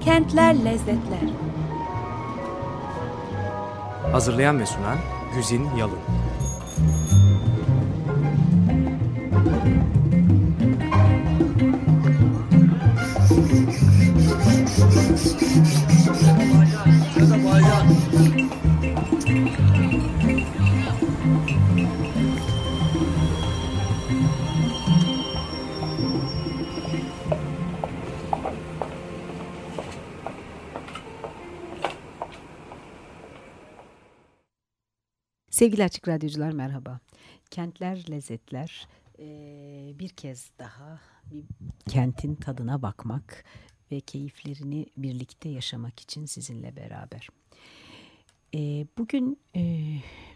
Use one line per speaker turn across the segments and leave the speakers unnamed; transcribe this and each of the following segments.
Kentler Lezzetler.
Hazırlayan ve sunan Güzin Yalın
Sevgili Açık Radyocular merhaba. Kentler, lezzetler bir kez daha bir kentin tadına bakmak ve keyiflerini birlikte yaşamak için sizinle beraber. Bugün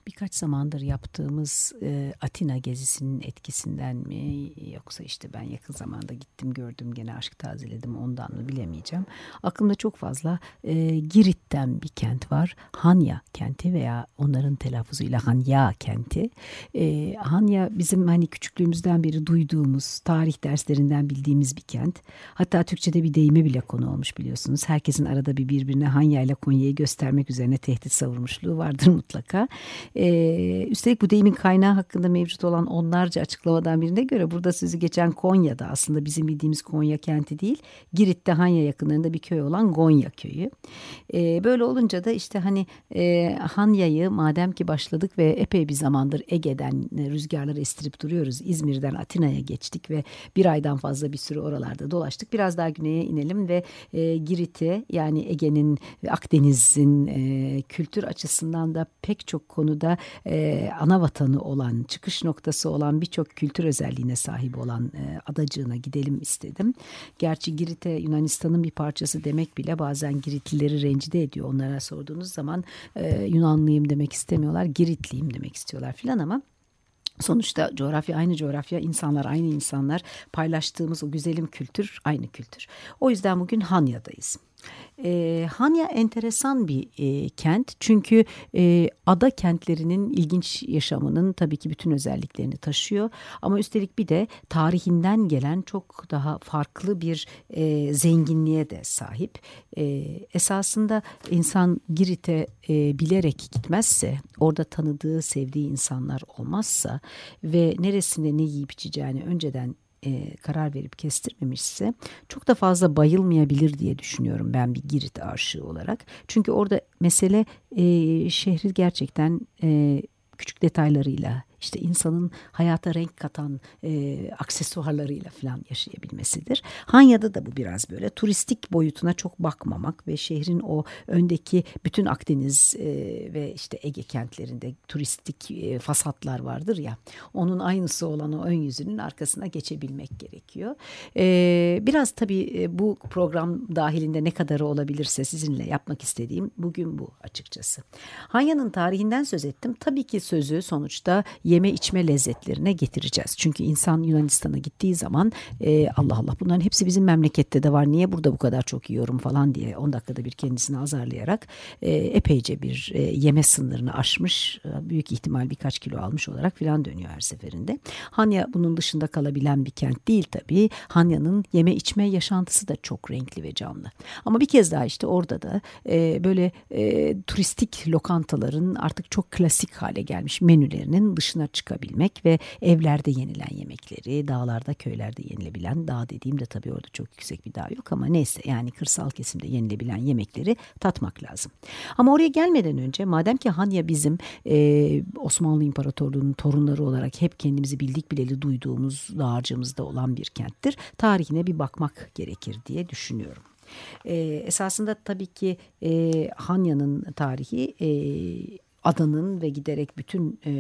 birkaç zamandır yaptığımız e, Atina gezisinin etkisinden mi yoksa işte ben yakın zamanda gittim gördüm gene aşk tazeledim ondan mı bilemeyeceğim. Aklımda çok fazla e, Girit'ten bir kent var. Hanya kenti veya onların telaffuzuyla Hanya kenti. E, Hanya bizim hani küçüklüğümüzden beri duyduğumuz tarih derslerinden bildiğimiz bir kent. Hatta Türkçe'de bir deyime bile konu olmuş biliyorsunuz. Herkesin arada bir birbirine Hanya ile Konya'yı göstermek üzerine tehdit savurmuşluğu vardır mutlaka. Ee, üstelik bu deyimin kaynağı hakkında mevcut olan onlarca açıklamadan birine göre burada sözü geçen Konya'da aslında bizim bildiğimiz Konya kenti değil. Girit'te Hanya yakınlarında bir köy olan Gonya köyü. Ee, böyle olunca da işte hani e, Hanya'yı madem ki başladık ve epey bir zamandır Ege'den rüzgarlar estirip duruyoruz. İzmir'den Atina'ya geçtik ve bir aydan fazla bir süre oralarda dolaştık. Biraz daha güneye inelim ve e, Girit'e yani Ege'nin Akdeniz'in e, kültür açısından da pek çok konuda da e, ana vatanı olan, çıkış noktası olan birçok kültür özelliğine sahip olan e, adacığına gidelim istedim. Gerçi Girit'e Yunanistan'ın bir parçası demek bile bazen Giritlileri rencide ediyor. Onlara sorduğunuz zaman e, Yunanlıyım demek istemiyorlar, Giritliyim demek istiyorlar filan ama Sonuçta coğrafya aynı coğrafya, insanlar aynı insanlar, paylaştığımız o güzelim kültür aynı kültür. O yüzden bugün Hanya'dayız. E, Hanya enteresan bir e, kent çünkü e, ada kentlerinin ilginç yaşamının tabii ki bütün özelliklerini taşıyor. Ama üstelik bir de tarihinden gelen çok daha farklı bir e, zenginliğe de sahip. E, esasında insan Girit'e e, bilerek gitmezse, orada tanıdığı, sevdiği insanlar olmazsa ve neresinde ne yiyip içeceğini önceden e, karar verip kestirmemişse çok da fazla bayılmayabilir diye düşünüyorum ben bir Girit aşığı olarak. Çünkü orada mesele e, şehri gerçekten e, küçük detaylarıyla işte insanın hayata renk katan e, aksesuarlarıyla falan yaşayabilmesidir. Hanya'da da bu biraz böyle turistik boyutuna çok bakmamak ve şehrin o öndeki bütün Akdeniz e, ve işte Ege kentlerinde turistik e, fasatlar vardır ya onun aynısı olan o ön yüzünün arkasına geçebilmek gerekiyor. E, biraz tabii e, bu program dahilinde ne kadarı olabilirse sizinle yapmak istediğim bugün bu açıkçası. Hanya'nın tarihinden söz ettim. Tabii ki sözü sonuçta yeme içme lezzetlerine getireceğiz. Çünkü insan Yunanistan'a gittiği zaman e, Allah Allah bunların hepsi bizim memlekette de var. Niye burada bu kadar çok yiyorum falan diye 10 dakikada bir kendisini azarlayarak e, epeyce bir e, yeme sınırını aşmış. E, büyük ihtimal birkaç kilo almış olarak filan dönüyor her seferinde. Hanya bunun dışında kalabilen bir kent değil tabii. Hanya'nın yeme içme yaşantısı da çok renkli ve canlı. Ama bir kez daha işte orada da e, böyle e, turistik lokantaların artık çok klasik hale gelmiş menülerinin dışına dışına çıkabilmek ve evlerde yenilen yemekleri, dağlarda, köylerde yenilebilen, dağ dediğimde tabii orada çok yüksek bir dağ yok ama neyse yani kırsal kesimde yenilebilen yemekleri tatmak lazım. Ama oraya gelmeden önce madem ki Hanya bizim e, Osmanlı İmparatorluğu'nun torunları olarak hep kendimizi bildik bileli duyduğumuz dağarcığımızda olan bir kenttir. Tarihine bir bakmak gerekir diye düşünüyorum. E, esasında tabii ki e, Hanya'nın tarihi e, adanın ve giderek bütün e,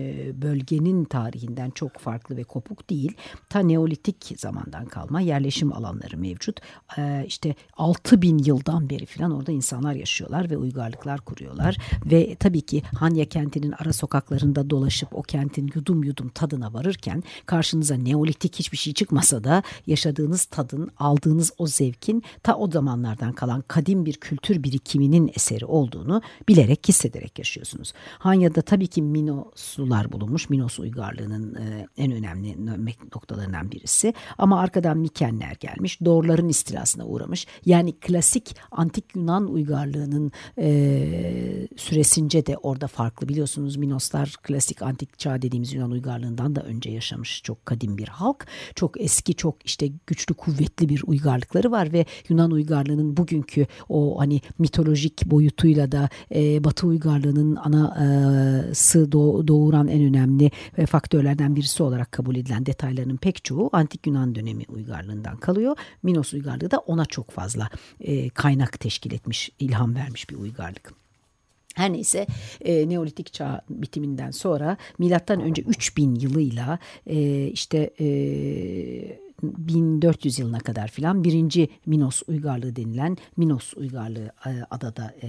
bölgenin tarihinden çok farklı ve kopuk değil. Ta Neolitik zamandan kalma yerleşim alanları mevcut. E, işte 6000 yıldan beri falan orada insanlar yaşıyorlar ve uygarlıklar kuruyorlar. Ve tabii ki Hanya kentinin ara sokaklarında dolaşıp o kentin yudum yudum tadına varırken karşınıza Neolitik hiçbir şey çıkmasa da yaşadığınız tadın, aldığınız o zevkin ta o zamanlardan kalan kadim bir kültür birikiminin eseri olduğunu bilerek hissederek yaşıyorsunuz. Hanya'da tabii ki Minoslular bulunmuş. Minos uygarlığının e, en önemli noktalarından birisi. Ama arkadan Mikenler gelmiş. Doğruların istilasına uğramış. Yani klasik antik Yunan uygarlığının e, süresince de orada farklı. Biliyorsunuz Minoslar klasik antik çağ dediğimiz Yunan uygarlığından da önce yaşamış çok kadim bir halk. Çok eski, çok işte güçlü, kuvvetli bir uygarlıkları var ve Yunan uygarlığının bugünkü o hani mitolojik boyutuyla da e, Batı uygarlığının anası doğuran en önemli e, faktörlerden birisi olarak kabul edilen detaylarının pek çoğu antik Yunan dönemi uygarlığından kalıyor. Minos uygarlığı da ona çok fazla e, kaynak teşkil etmiş, ilham vermiş bir uygarlık. Her neyse e, Neolitik çağ bitiminden sonra milattan önce 3000 yılıyla e, işte e, 1400 yılına kadar filan birinci Minos uygarlığı denilen Minos uygarlığı e, adada e,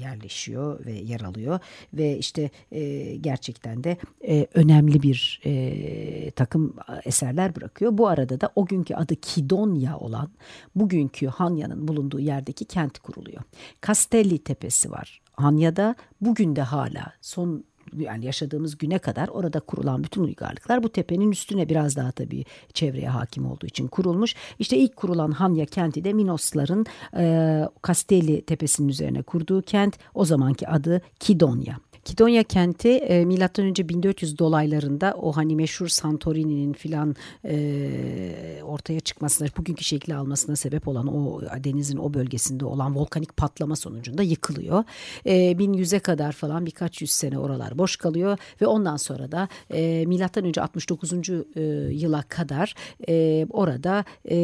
yerleşiyor ve yer alıyor ve işte e, gerçekten de önemli bir takım eserler bırakıyor. Bu arada da o günkü adı Kidonya olan bugünkü Hanya'nın bulunduğu yerdeki kent kuruluyor. Castelli Tepesi var Hanya'da bugün de hala son yani yaşadığımız güne kadar orada kurulan bütün uygarlıklar bu tepenin üstüne biraz daha tabii çevreye hakim olduğu için kurulmuş. İşte ilk kurulan Hanya kenti de Minosların e, Castelli tepesinin üzerine kurduğu kent. O zamanki adı Kidonya. Kidonya kenti e, milattan önce 1400 dolaylarında o hani meşhur Santorini'nin filan e, ortaya çıkmasına, bugünkü şekli almasına sebep olan o denizin o bölgesinde olan volkanik patlama sonucunda yıkılıyor. E, 1100'e kadar falan birkaç yüz sene oralar boş kalıyor ve ondan sonra da e, milattan önce 69. E, yıla kadar e, orada e,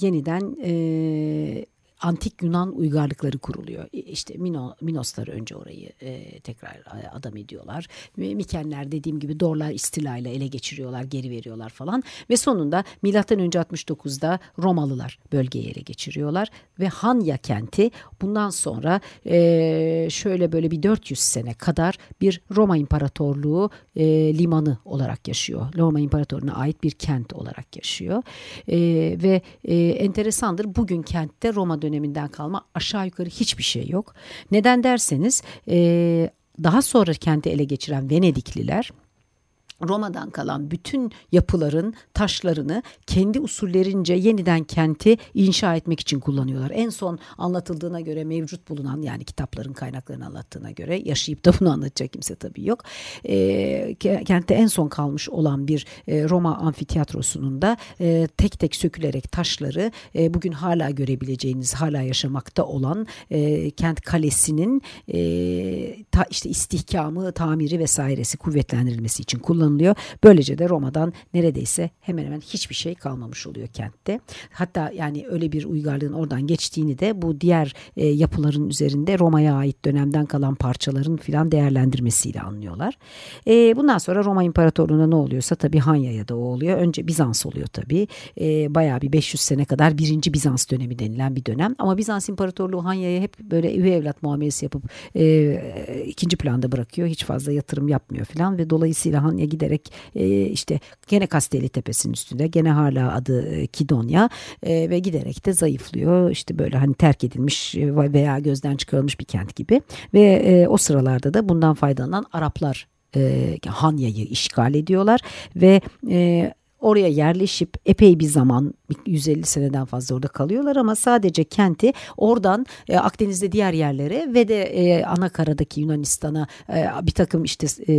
yeniden e, antik Yunan uygarlıkları kuruluyor. İşte Mino, Minoslar önce orayı e, tekrar adam ediyorlar. Mikenler dediğim gibi Dorlar istilayla ele geçiriyorlar, geri veriyorlar falan. Ve sonunda milattan önce 69'da Romalılar bölgeyi ele geçiriyorlar. Ve Hanya kenti bundan sonra e, şöyle böyle bir 400 sene kadar bir Roma İmparatorluğu e, limanı olarak yaşıyor. Roma İmparatorluğu'na ait bir kent olarak yaşıyor. E, ve e, enteresandır bugün kentte Roma dönemi döneminden kalma aşağı yukarı hiçbir şey yok. Neden derseniz e, daha sonra kenti ele geçiren Venedikliler Roma'dan kalan bütün yapıların taşlarını kendi usullerince yeniden kenti inşa etmek için kullanıyorlar. En son anlatıldığına göre mevcut bulunan yani kitapların kaynaklarını anlattığına göre yaşayıp da bunu anlatacak kimse tabii yok. E, kentte en son kalmış olan bir e, Roma amfiteyatrosunun da e, tek tek sökülerek taşları e, bugün hala görebileceğiniz hala yaşamakta olan e, kent kalesinin e, ta, işte istihkamı, tamiri vesairesi kuvvetlendirilmesi için kullanılıyor kullanılıyor. Böylece de Roma'dan neredeyse hemen hemen hiçbir şey kalmamış oluyor kentte. Hatta yani öyle bir uygarlığın oradan geçtiğini de bu diğer e, yapıların üzerinde Roma'ya ait dönemden kalan parçaların filan değerlendirmesiyle anlıyorlar. E, bundan sonra Roma İmparatorluğu'na ne oluyorsa tabii Hanya'ya da o oluyor. Önce Bizans oluyor tabii. E, bayağı bir 500 sene kadar birinci Bizans dönemi denilen bir dönem. Ama Bizans İmparatorluğu Hanya'ya hep böyle üvey evlat muamelesi yapıp e, ikinci planda bırakıyor. Hiç fazla yatırım yapmıyor filan ve dolayısıyla Hanya giderek e, işte gene Kasteli Tepesi'nin üstünde gene hala adı e, Kidonya e, ve giderek de zayıflıyor. İşte böyle hani terk edilmiş e, veya gözden çıkarılmış bir kent gibi ve e, o sıralarda da bundan faydalanan Araplar e, Hanya'yı işgal ediyorlar ve e, oraya yerleşip epey bir zaman 150 seneden fazla orada kalıyorlar ama sadece kenti oradan e, Akdeniz'de diğer yerlere ve de e, ana karadaki Yunanistan'a e, bir takım işte e,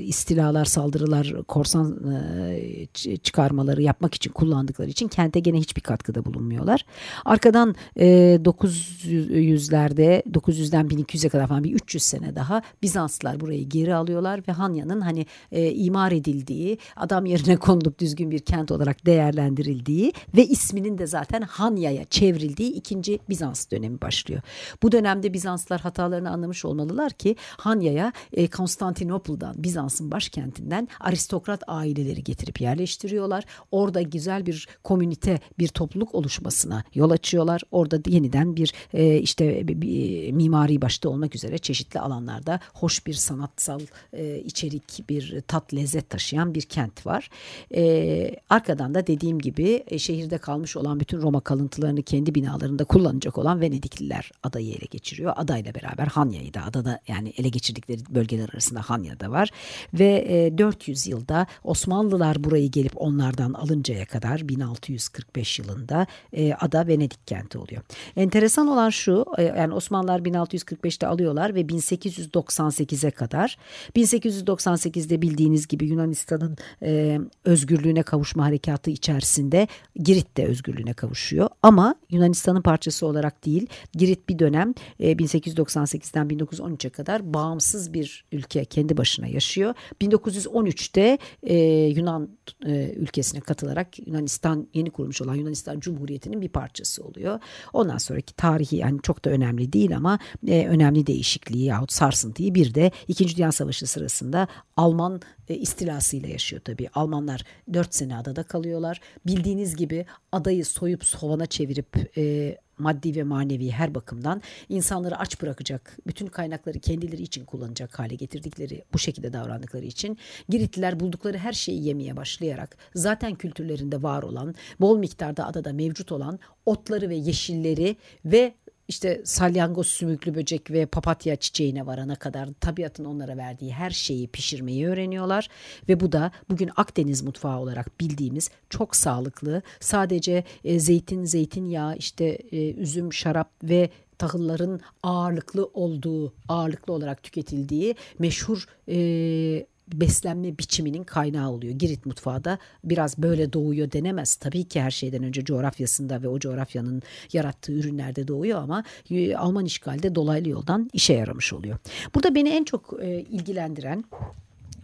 istilalar, saldırılar, korsan e, çıkarmaları yapmak için kullandıkları için kente gene hiçbir katkıda bulunmuyorlar. Arkadan e, 900'lerde 900'den 1200'e kadar falan bir 300 sene daha Bizanslılar burayı geri alıyorlar ve Hanya'nın hani e, imar edildiği adam yerine konulup düzgün bir kent olarak değerlendirildiği ve isminin de zaten Hanya'ya çevrildiği ikinci Bizans dönemi başlıyor. Bu dönemde Bizanslar hatalarını anlamış olmalılar ki Hanya'ya e, Konstantinopol'dan Bizans'ın başkentinden aristokrat aileleri getirip yerleştiriyorlar. Orada güzel bir komünite, bir topluluk oluşmasına yol açıyorlar. Orada yeniden bir e, işte bir, bir, mimari başta olmak üzere çeşitli alanlarda hoş bir sanatsal e, içerik, bir tat, lezzet taşıyan bir kent var. E, arkadan da dediğim gibi e, şehirde kalmış olan bütün Roma kalıntılarını kendi binalarında kullanacak olan Venedikliler adayı ele geçiriyor. Adayla beraber Hanya'yı da adada yani ele geçirdikleri bölgeler arasında Hanya da var. Ve e, 400 yılda Osmanlılar burayı gelip onlardan alıncaya kadar 1645 yılında e, ada Venedik kenti oluyor. Enteresan olan şu e, yani Osmanlılar 1645'te alıyorlar ve 1898'e kadar 1898'de bildiğiniz gibi Yunanistan'ın e, özgürlüğüne kavuşma harekatı içerisinde Girit de özgürlüğüne kavuşuyor. Ama Yunanistan'ın parçası olarak değil Girit bir dönem e, 1898'den 1913'e kadar bağımsız bir ülke kendi başına yaşıyor. 1913'te e, Yunan e, ülkesine katılarak Yunanistan yeni kurulmuş olan Yunanistan Cumhuriyeti'nin bir parçası oluyor. Ondan sonraki tarihi yani çok da önemli değil ama e, önemli değişikliği yahut sarsıntıyı bir de İkinci Dünya Savaşı sırasında Alman e, istilasıyla yaşıyor tabii. Almanlar 4 sene adada kalıyorlar. Bildiğiniz gibi adayı soyup sovana çevirip e, maddi ve manevi her bakımdan insanları aç bırakacak, bütün kaynakları kendileri için kullanacak hale getirdikleri, bu şekilde davrandıkları için Giritliler buldukları her şeyi yemeye başlayarak zaten kültürlerinde var olan, bol miktarda adada mevcut olan otları ve yeşilleri ve işte salyangoz sümüklü böcek ve papatya çiçeğine varana kadar tabiatın onlara verdiği her şeyi pişirmeyi öğreniyorlar. Ve bu da bugün Akdeniz mutfağı olarak bildiğimiz çok sağlıklı sadece e, zeytin, zeytinyağı, işte e, üzüm, şarap ve tahılların ağırlıklı olduğu, ağırlıklı olarak tüketildiği meşhur e, beslenme biçiminin kaynağı oluyor. Girit mutfağı da biraz böyle doğuyor denemez. Tabii ki her şeyden önce coğrafyasında ve o coğrafyanın yarattığı ürünlerde doğuyor ama e, Alman işgalde dolaylı yoldan işe yaramış oluyor. Burada beni en çok e, ilgilendiren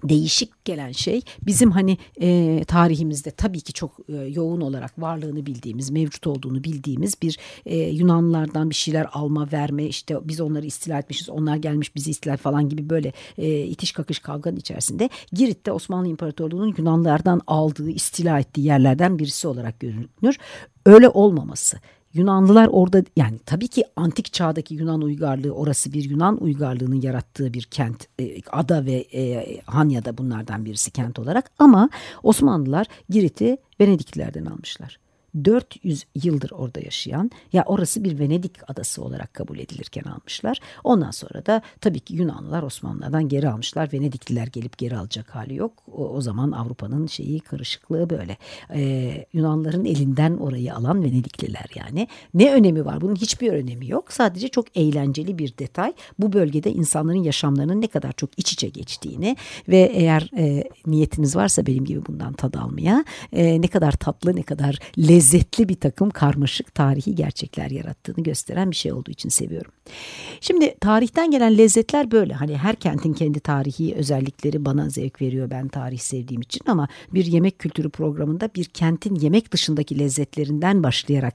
değişik gelen şey bizim hani e, tarihimizde tabii ki çok e, yoğun olarak varlığını bildiğimiz, mevcut olduğunu bildiğimiz bir e, Yunanlılardan bir şeyler alma, verme, işte biz onları istila etmişiz, onlar gelmiş bizi istila falan gibi böyle e, itiş kakış kavganın içerisinde Girit'te Osmanlı İmparatorluğu'nun Yunanlılardan aldığı, istila ettiği yerlerden birisi olarak görünür. Öyle olmaması Yunanlılar orada yani tabii ki antik çağdaki Yunan uygarlığı orası bir Yunan uygarlığının yarattığı bir kent e, ada ve e, Hanya da bunlardan birisi kent olarak ama Osmanlılar Girit'i Venediklilerden almışlar. 400 yıldır orada yaşayan ya orası bir Venedik adası olarak kabul edilirken almışlar. Ondan sonra da tabii ki Yunanlılar Osmanlılardan geri almışlar. Venedikliler gelip geri alacak hali yok. O, o zaman Avrupa'nın şeyi karışıklığı böyle. Ee, Yunanların elinden orayı alan Venedikliler yani. Ne önemi var? Bunun hiçbir önemi yok. Sadece çok eğlenceli bir detay. Bu bölgede insanların yaşamlarının ne kadar çok iç içe geçtiğini ve eğer e, niyetiniz varsa benim gibi bundan tad almaya e, ne kadar tatlı ne kadar lezzetli lezzetli bir takım karmaşık tarihi gerçekler yarattığını gösteren bir şey olduğu için seviyorum. Şimdi tarihten gelen lezzetler böyle. Hani her kentin kendi tarihi özellikleri bana zevk veriyor ben tarih sevdiğim için ama bir yemek kültürü programında bir kentin yemek dışındaki lezzetlerinden başlayarak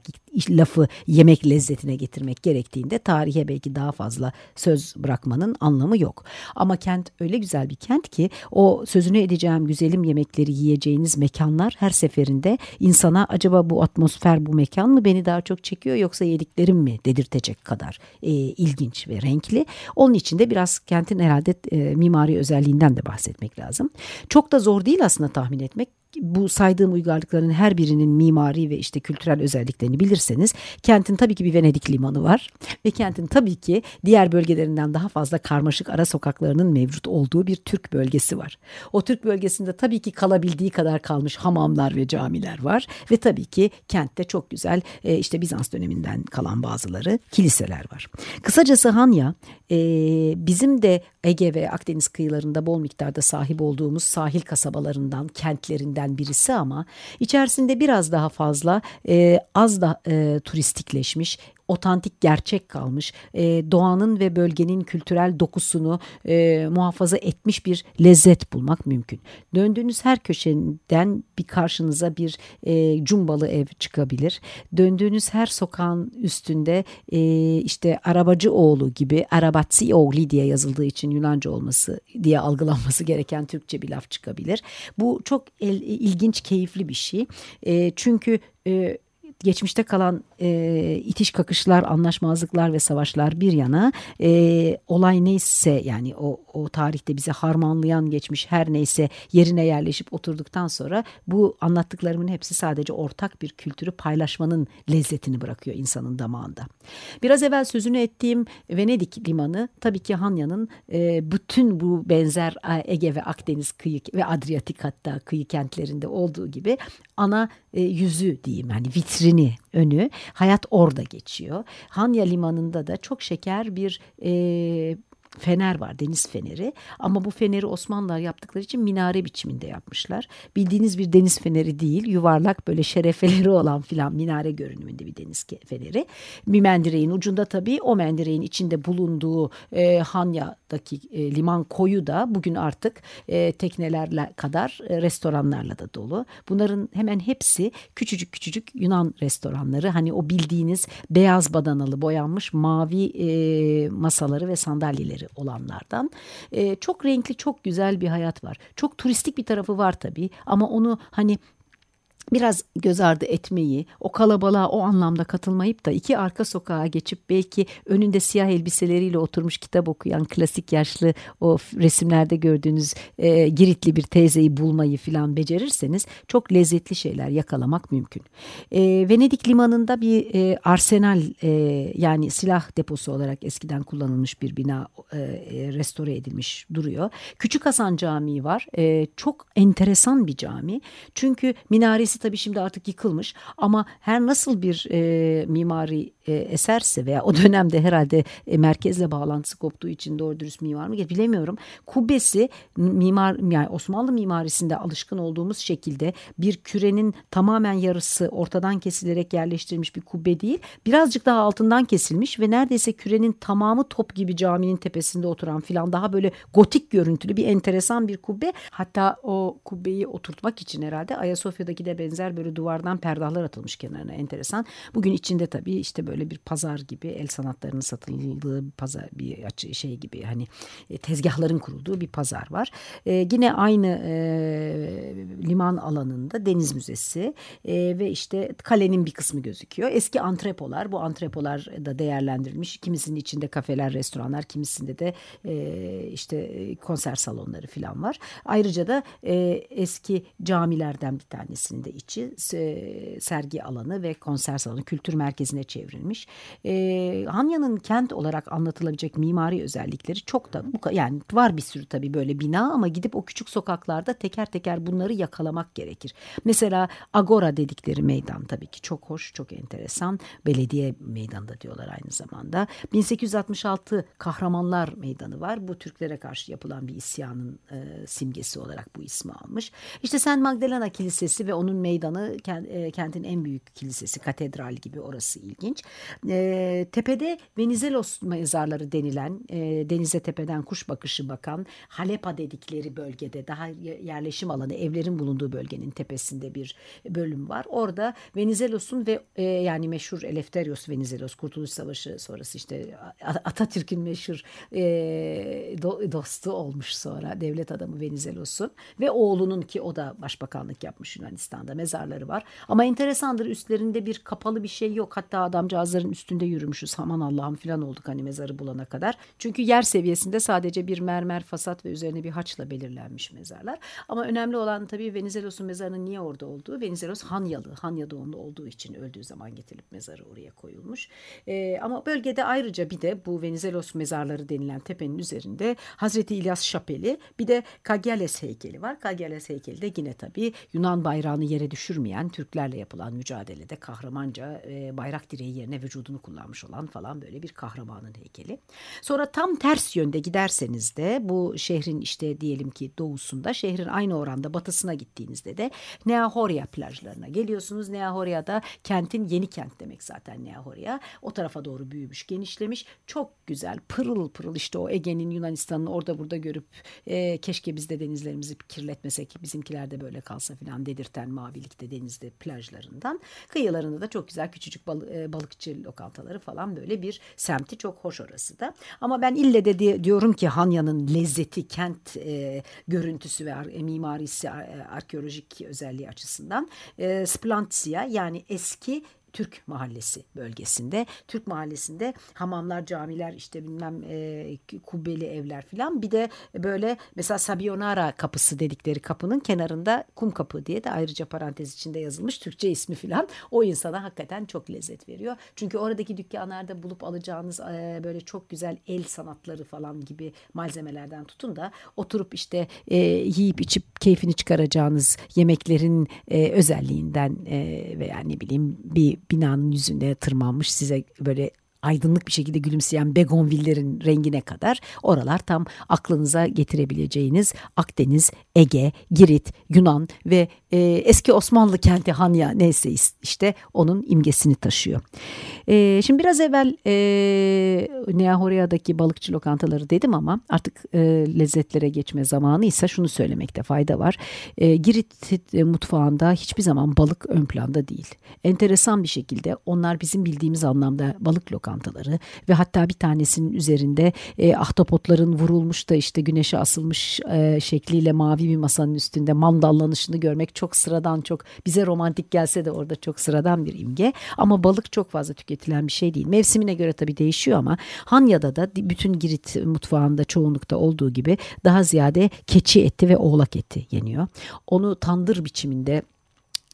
lafı yemek lezzetine getirmek gerektiğinde tarihe belki daha fazla söz bırakmanın anlamı yok. Ama kent öyle güzel bir kent ki o sözünü edeceğim güzelim yemekleri yiyeceğiniz mekanlar her seferinde insana acaba bu atmosfer bu mekan mı beni daha çok çekiyor yoksa yediklerim mi dedirtecek kadar e, ilginç ve renkli. Onun için de biraz kentin herhalde e, mimari özelliğinden de bahsetmek lazım. Çok da zor değil aslında tahmin etmek bu saydığım uygarlıkların her birinin mimari ve işte kültürel özelliklerini bilirseniz kentin tabii ki bir Venedik limanı var ve kentin tabii ki diğer bölgelerinden daha fazla karmaşık ara sokaklarının mevcut olduğu bir Türk bölgesi var. O Türk bölgesinde tabii ki kalabildiği kadar kalmış hamamlar ve camiler var ve tabii ki kentte çok güzel e, işte Bizans döneminden kalan bazıları kiliseler var. Kısacası Hanya e, bizim de Ege ve Akdeniz kıyılarında bol miktarda sahip olduğumuz sahil kasabalarından, kentlerinden birisi ama içerisinde biraz daha fazla e, az da e, turistikleşmiş otantik gerçek kalmış e, doğanın ve bölgenin kültürel dokusunu e, muhafaza etmiş bir lezzet bulmak mümkün. Döndüğünüz her köşeden bir karşınıza bir e, cumbalı ev çıkabilir. Döndüğünüz her sokağın üstünde e, işte arabacı oğlu gibi arabatsi oğli diye yazıldığı için Yunanca olması diye algılanması gereken Türkçe bir laf çıkabilir. Bu çok el, ilginç keyifli bir şey. E, çünkü e, geçmişte kalan e, itiş kakışlar, anlaşmazlıklar ve savaşlar bir yana e, olay neyse yani o, o tarihte bizi harmanlayan geçmiş her neyse yerine yerleşip oturduktan sonra bu anlattıklarımın hepsi sadece ortak bir kültürü paylaşmanın lezzetini bırakıyor insanın damağında. Biraz evvel sözünü ettiğim Venedik limanı tabii ki Hanya'nın e, bütün bu benzer Ege ve Akdeniz kıyı ve Adriyatik hatta kıyı kentlerinde olduğu gibi ana e, yüzü diyeyim hani vitrini önü hayat orada geçiyor. Hanya limanında da çok şeker bir e, fener var deniz feneri ama bu feneri Osmanlılar yaptıkları için minare biçiminde yapmışlar. Bildiğiniz bir deniz feneri değil yuvarlak böyle şerefeleri olan filan minare görünümünde bir deniz feneri. Bir mendireğin ucunda tabii o mendireğin içinde bulunduğu e, Hanya'daki e, liman koyu da bugün artık e, teknelerle kadar e, restoranlarla da dolu. Bunların hemen hepsi küçücük küçücük Yunan restoranları hani o bildiğiniz beyaz badanalı boyanmış mavi e, masaları ve sandalyeleri biri olanlardan. E, çok renkli, çok güzel bir hayat var. Çok turistik bir tarafı var tabii ama onu hani biraz göz ardı etmeyi, o kalabalığa o anlamda katılmayıp da iki arka sokağa geçip belki önünde siyah elbiseleriyle oturmuş kitap okuyan klasik yaşlı o resimlerde gördüğünüz e, Giritli bir teyzeyi bulmayı filan becerirseniz çok lezzetli şeyler yakalamak mümkün. E, Venedik limanında bir e, arsenal e, yani silah deposu olarak eskiden kullanılmış bir bina e, e restore edilmiş duruyor. Küçük Hasan Camii var. E, çok enteresan bir cami. Çünkü minaresi Kilise tabii şimdi artık yıkılmış ama her nasıl bir e, mimari e, eserse veya o dönemde herhalde e, merkezle bağlantısı koptuğu için doğru dürüst mimar mı bilemiyorum. Kubbesi mimar yani Osmanlı mimarisinde alışkın olduğumuz şekilde bir kürenin tamamen yarısı ortadan kesilerek yerleştirilmiş bir kubbe değil. Birazcık daha altından kesilmiş ve neredeyse kürenin tamamı top gibi caminin tepesinde oturan filan daha böyle gotik görüntülü bir enteresan bir kubbe. Hatta o kubbeyi oturtmak için herhalde Ayasofya'daki de benzer böyle duvardan perdahlar atılmış kenarına enteresan. Bugün içinde tabii işte böyle bir pazar gibi el sanatlarının satıldığı bir pazar bir şey gibi hani e, tezgahların kurulduğu bir pazar var. E, yine aynı e, liman alanında deniz müzesi e, ve işte kalenin bir kısmı gözüküyor. Eski antrepolar bu antrepolar da değerlendirilmiş. Kimisinin içinde kafeler, restoranlar, kimisinde de e, işte konser salonları falan var. Ayrıca da e, eski camilerden bir tanesinin içi sergi alanı ve konser salonu kültür merkezine çevrilmiş. E, Hanya'nın kent olarak anlatılabilecek mimari özellikleri çok da bu yani var bir sürü tabii böyle bina ama gidip o küçük sokaklarda teker teker bunları yakalamak gerekir. Mesela Agora dedikleri meydan tabii ki çok hoş, çok enteresan. Belediye meydanı diyorlar aynı zamanda. 1866 Kahramanlar Meydanı var. Bu Türklere karşı yapılan bir isyanın e, simgesi olarak bu ismi almış. İşte Sen Magdalena Kilisesi ve onun meydanı e, kentin en büyük kilisesi, katedral gibi orası ilginç. E, tepede Venizelos mezarları denilen, e, denize tepeden kuş bakışı bakan Halepa dedikleri bölgede daha yerleşim alanı, evlerin bulunduğu bölgenin tepesinde bir bölüm var. Orada Venizelos'un ve e, yani meşhur Eleftherios Venizelos Kurtuluş Savaşı sonrası işte Atatürk'ün meşhur e, do, dostu olmuş sonra devlet adamı Venizelos'un ve oğlunun ki o da başbakanlık yapmış Yunanistan'da mezarları var. Ama enteresandır üstlerinde bir kapalı bir şey yok. Hatta adamcağızların üstünde yürümüşüz. Aman Allah'ım falan olduk hani mezarı bulana kadar. Çünkü yer seviyesinde sadece bir mermer fasat ve üzerine bir haçla belirlenmiş mezarlar. Ama önemli olan tabii Venizelos'un mezarının niye orada olduğu. Venizelos Hanyalı, Hanya doğumlu olduğu için öldüğü zaman getirilip mezarı oraya koyulmuş. Ee, ama bölgede ayrıca bir de bu Venizelos mezarları denilen tepenin üzerinde Hazreti İlyas Şapeli bir de Kagyales heykeli var. Kagyales heykeli de yine tabii Yunan bayrağını yere düşürmeyen Türklerle yapılan mücadelede kahramanca e, bayrak direği yerine vücudunu kullanmış olan falan böyle bir kahramanın heykeli. Sonra tam ters yönde giderseniz de bu şehrin işte diyelim ki doğusunda şehrin aynı oranda batısına gittiğinizde de Neahoria plajlarına geliyorsunuz. Neahoria da kentin yeni kent demek zaten Neahoria. O tarafa doğru büyümüş, genişlemiş. Çok güzel, pırıl pırıl işte o Ege'nin Yunanistan'ın orada burada görüp e, keşke biz de denizlerimizi kirletmesek, bizimkiler de böyle kalsa falan dedirten mavilikte denizde plajlarından. Kıyılarında da çok güzel küçücük bal, e, balıkçı lokantaları falan böyle bir semti çok hoş orası da. Ama ben ille de diyorum ki Hanya'nın lezzeti, kent e, görüntüsü ve e, mimarisi, e, arkeolojik özelliği açısından e, Splantia yani eski Türk mahallesi bölgesinde. Türk mahallesinde hamamlar, camiler işte bilmem e, kubbeli evler filan. Bir de böyle mesela Sabionara kapısı dedikleri kapının kenarında kum kapı diye de ayrıca parantez içinde yazılmış Türkçe ismi filan. O insana hakikaten çok lezzet veriyor. Çünkü oradaki dükkanlarda bulup alacağınız e, böyle çok güzel el sanatları falan gibi malzemelerden tutun da oturup işte e, yiyip içip keyfini çıkaracağınız yemeklerin e, özelliğinden e, veya ne bileyim bir binanın yüzünde tırmanmış size böyle aydınlık bir şekilde gülümseyen begonvillerin rengine kadar oralar tam aklınıza getirebileceğiniz Akdeniz, Ege, Girit, Yunan ve e, eski Osmanlı kenti Hanya neyse işte onun imgesini taşıyor. E, şimdi biraz evvel e, Neahoria'daki balıkçı lokantaları dedim ama artık e, lezzetlere geçme zamanı ise şunu söylemekte fayda var. E, Girit mutfağında hiçbir zaman balık ön planda değil. Enteresan bir şekilde onlar bizim bildiğimiz anlamda balık lokantaları ve hatta bir tanesinin üzerinde e, ahtapotların vurulmuş da işte güneşe asılmış e, şekliyle mavi bir masanın üstünde mandallanışını görmek çok sıradan çok bize romantik gelse de orada çok sıradan bir imge ama balık çok fazla tüketilen bir şey değil. Mevsimine göre tabii değişiyor ama Hanya'da da bütün Girit mutfağında çoğunlukta olduğu gibi daha ziyade keçi eti ve oğlak eti yeniyor. Onu tandır biçiminde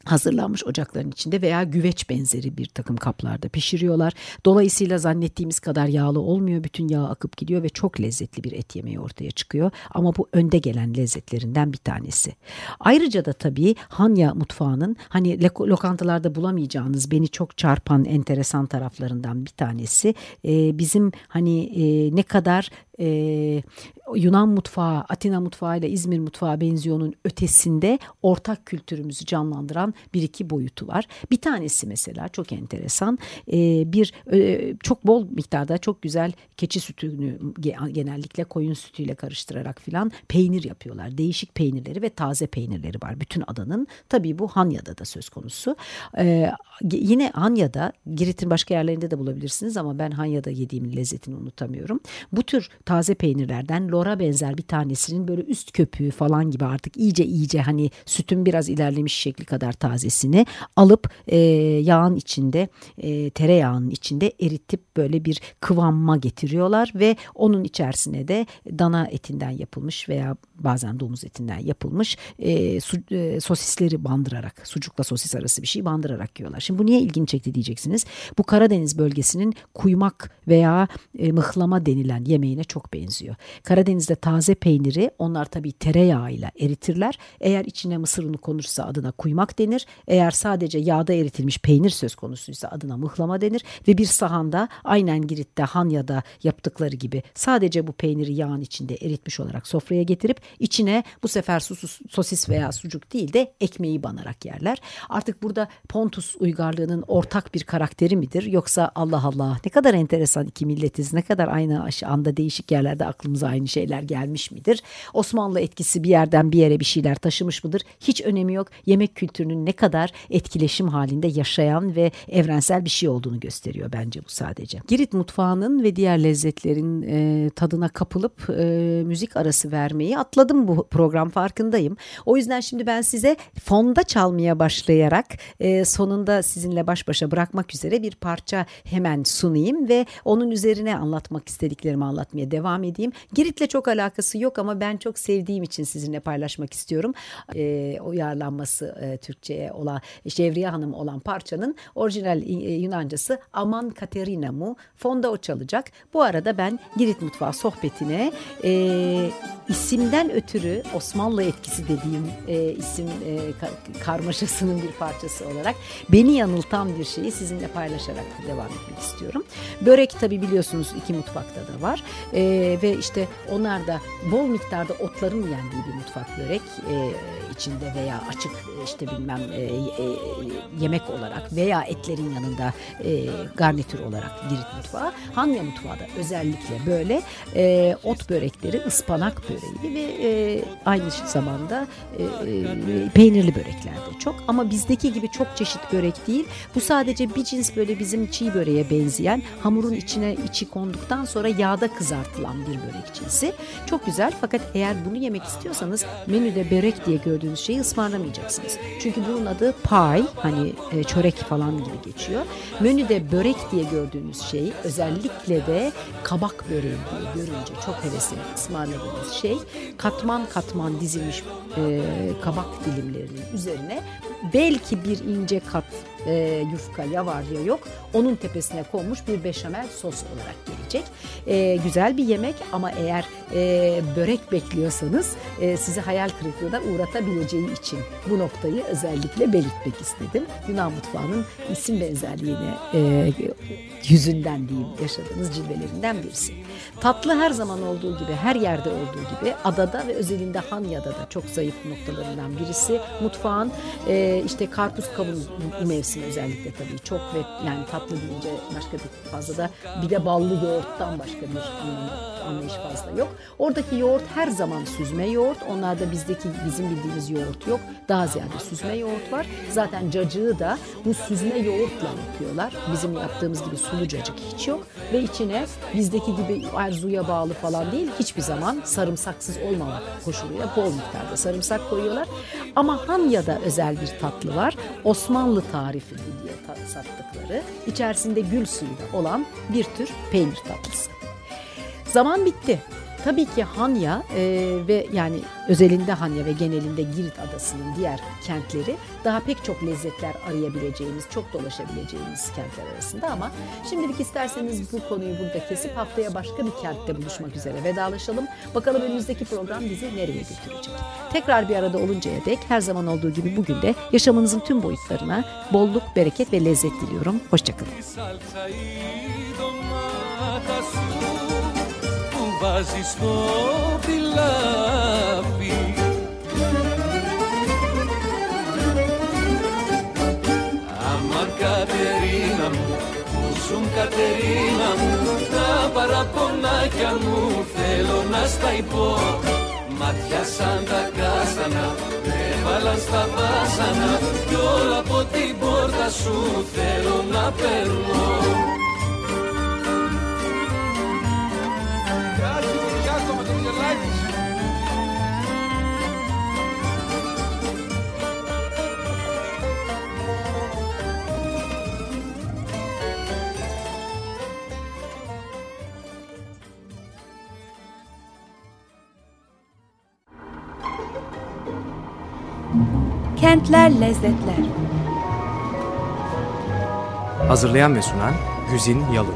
hazırlanmış ocakların içinde veya güveç benzeri bir takım kaplarda pişiriyorlar. Dolayısıyla zannettiğimiz kadar yağlı olmuyor. Bütün yağ akıp gidiyor ve çok lezzetli bir et yemeği ortaya çıkıyor. Ama bu önde gelen lezzetlerinden bir tanesi. Ayrıca da tabii Hanya mutfağının hani lokantalarda bulamayacağınız beni çok çarpan enteresan taraflarından bir tanesi. Bizim hani ne kadar e, Yunan mutfağı, Atina mutfağı ile İzmir mutfağı benziyonun ötesinde ortak kültürümüzü canlandıran bir iki boyutu var. Bir tanesi mesela çok enteresan e, bir e, çok bol miktarda çok güzel keçi sütünü genellikle koyun sütüyle karıştırarak filan peynir yapıyorlar. Değişik peynirleri ve taze peynirleri var bütün adanın. Tabii bu Hanya'da da söz konusu. E, yine Hanya'da Girit'in başka yerlerinde de bulabilirsiniz ama ben Hanya'da yediğim lezzetini unutamıyorum. Bu tür taze peynirlerden lora benzer bir tanesinin böyle üst köpüğü falan gibi artık iyice iyice hani sütün biraz ilerlemiş şekli kadar tazesini alıp e, yağın içinde e, tereyağının içinde eritip böyle bir kıvamma getiriyorlar ve onun içerisine de dana etinden yapılmış veya bazen domuz etinden yapılmış e, su, e, sosisleri bandırarak sucukla sosis arası bir şey bandırarak yiyorlar. Şimdi bu niye ilgimi çekti diyeceksiniz. Bu Karadeniz bölgesinin kuymak veya e, mıhlama denilen yemeğine çok benziyor. Karadeniz'de taze peyniri onlar tabii tereyağıyla eritirler. Eğer içine mısır unu konursa adına kuymak denir. Eğer sadece yağda eritilmiş peynir söz konusuysa adına mıhlama denir. Ve bir sahanda aynen Girit'te Hanya'da yaptıkları gibi sadece bu peyniri yağın içinde eritmiş olarak sofraya getirip içine bu sefer sus, sosis veya sucuk değil de ekmeği banarak yerler. Artık burada Pontus uygarlığının ortak bir karakteri midir? Yoksa Allah Allah ne kadar enteresan iki milletiz ne kadar aynı anda değişik yerlerde aklımıza aynı şeyler gelmiş midir? Osmanlı etkisi bir yerden bir yere bir şeyler taşımış mıdır? Hiç önemi yok. Yemek kültürünün ne kadar etkileşim halinde yaşayan ve evrensel bir şey olduğunu gösteriyor bence bu sadece. Girit mutfağının ve diğer lezzetlerin e, tadına kapılıp e, müzik arası vermeyi atladım bu program farkındayım. O yüzden şimdi ben size fonda çalmaya başlayarak e, sonunda sizinle baş başa bırakmak üzere bir parça hemen sunayım ve onun üzerine anlatmak istediklerimi anlatmaya devam edeyim. Girit'le çok alakası yok ama ben çok sevdiğim için sizinle paylaşmak istiyorum. E, uyarlanması e, Türkçe'ye olan Şevriye Hanım olan parçanın orijinal e, Yunancası Aman Katerina mu? Fonda o çalacak. Bu arada ben Girit Mutfağı sohbetine e, isimden ötürü Osmanlı etkisi dediğim e, isim e, karmaşasının bir parçası olarak beni yanıltan bir şeyi sizinle paylaşarak devam etmek istiyorum. Börek tabi biliyorsunuz iki mutfakta da var e, ve işte onlar da bol miktarda otların yendiği bir mutfak börek e, içinde veya açık işte bilmem e, e, yemek olarak veya etlerin yanında e, garnitür olarak Girit mutfağı. Hanya mutfağı da özellikle böyle e, ot börekleri, ıspanak böreği ve e, aynı zamanda e, e, peynirli börekler de çok. Ama bizdeki gibi çok çeşit börek değil. Bu sadece bir cins böyle bizim çiğ böreğe benzeyen hamurun içine içi konduktan sonra yağda kızartılan kızartılan bir börek cinsi. Çok güzel fakat eğer bunu yemek istiyorsanız menüde börek diye gördüğünüz şeyi ısmarlamayacaksınız. Çünkü bunun adı pie hani e, çörek falan gibi geçiyor. Menüde börek diye gördüğünüz şey özellikle de kabak böreği diye görünce çok hevesli ısmarladığınız şey katman katman dizilmiş e, kabak dilimlerinin üzerine belki bir ince kat e, yufka ya var ya yok onun tepesine konmuş bir beşamel sos olarak gelecek. E, güzel bir yemek ama eğer e, börek bekliyorsanız e, sizi hayal kırıklığına uğratabileceği için bu noktayı özellikle belirtmek istedim. Yunan mutfağının isim benzerliğine e, yüzünden diyeyim yaşadığınız cilvelerinden birisi. Tatlı her zaman olduğu gibi her yerde olduğu gibi adada ve özelinde Hanya'da da çok zayıf noktalarından birisi. Mutfağın e, işte karpuz kavun mevsimi özellikle tabii çok ve yani tatlı deyince başka bir fazla da bir de ballı yoğurttan başka bir anlayış fazla yok. Oradaki yoğurt her zaman süzme yoğurt. Onlarda bizdeki bizim bildiğimiz yoğurt yok. Daha ziyade süzme yoğurt var. Zaten cacığı da bu süzme yoğurtla yapıyorlar. Bizim yaptığımız gibi sulu cacık hiç yok. Ve içine bizdeki gibi arzuya bağlı falan değil. Hiçbir zaman sarımsaksız olmamak koşuluyla bol miktarda sarımsak koyuyorlar. Ama Hanya'da özel bir tatlı var. Osmanlı tarifi diye sattıkları. içerisinde gül suyu olan bir tür peynir tatlısı. Zaman bitti. Tabii ki Hanya e, ve yani özelinde Hanya ve genelinde Girit Adası'nın diğer kentleri daha pek çok lezzetler arayabileceğimiz, çok dolaşabileceğimiz kentler arasında ama şimdilik isterseniz bu konuyu burada kesip haftaya başka bir kentte buluşmak üzere vedalaşalım. Bakalım önümüzdeki program bizi nereye götürecek. Tekrar bir arada oluncaya dek her zaman olduğu gibi bugün de yaşamınızın tüm boyutlarına bolluk, bereket ve lezzet diliyorum. Hoşçakalın. Βάζεις στο τηλάφι Άμα Κατερίνα μου, που ζουν Κατερίνα μου Τα παραπονάκια μου θέλω να στα υπό. Μάτια σαν τα κάστανα, έβαλαν στα βάσανα Κι όλα από την πόρτα σου θέλω να περνώ
Kentler Lezzetler. Hazırlayan ve sunan Güzin Yalın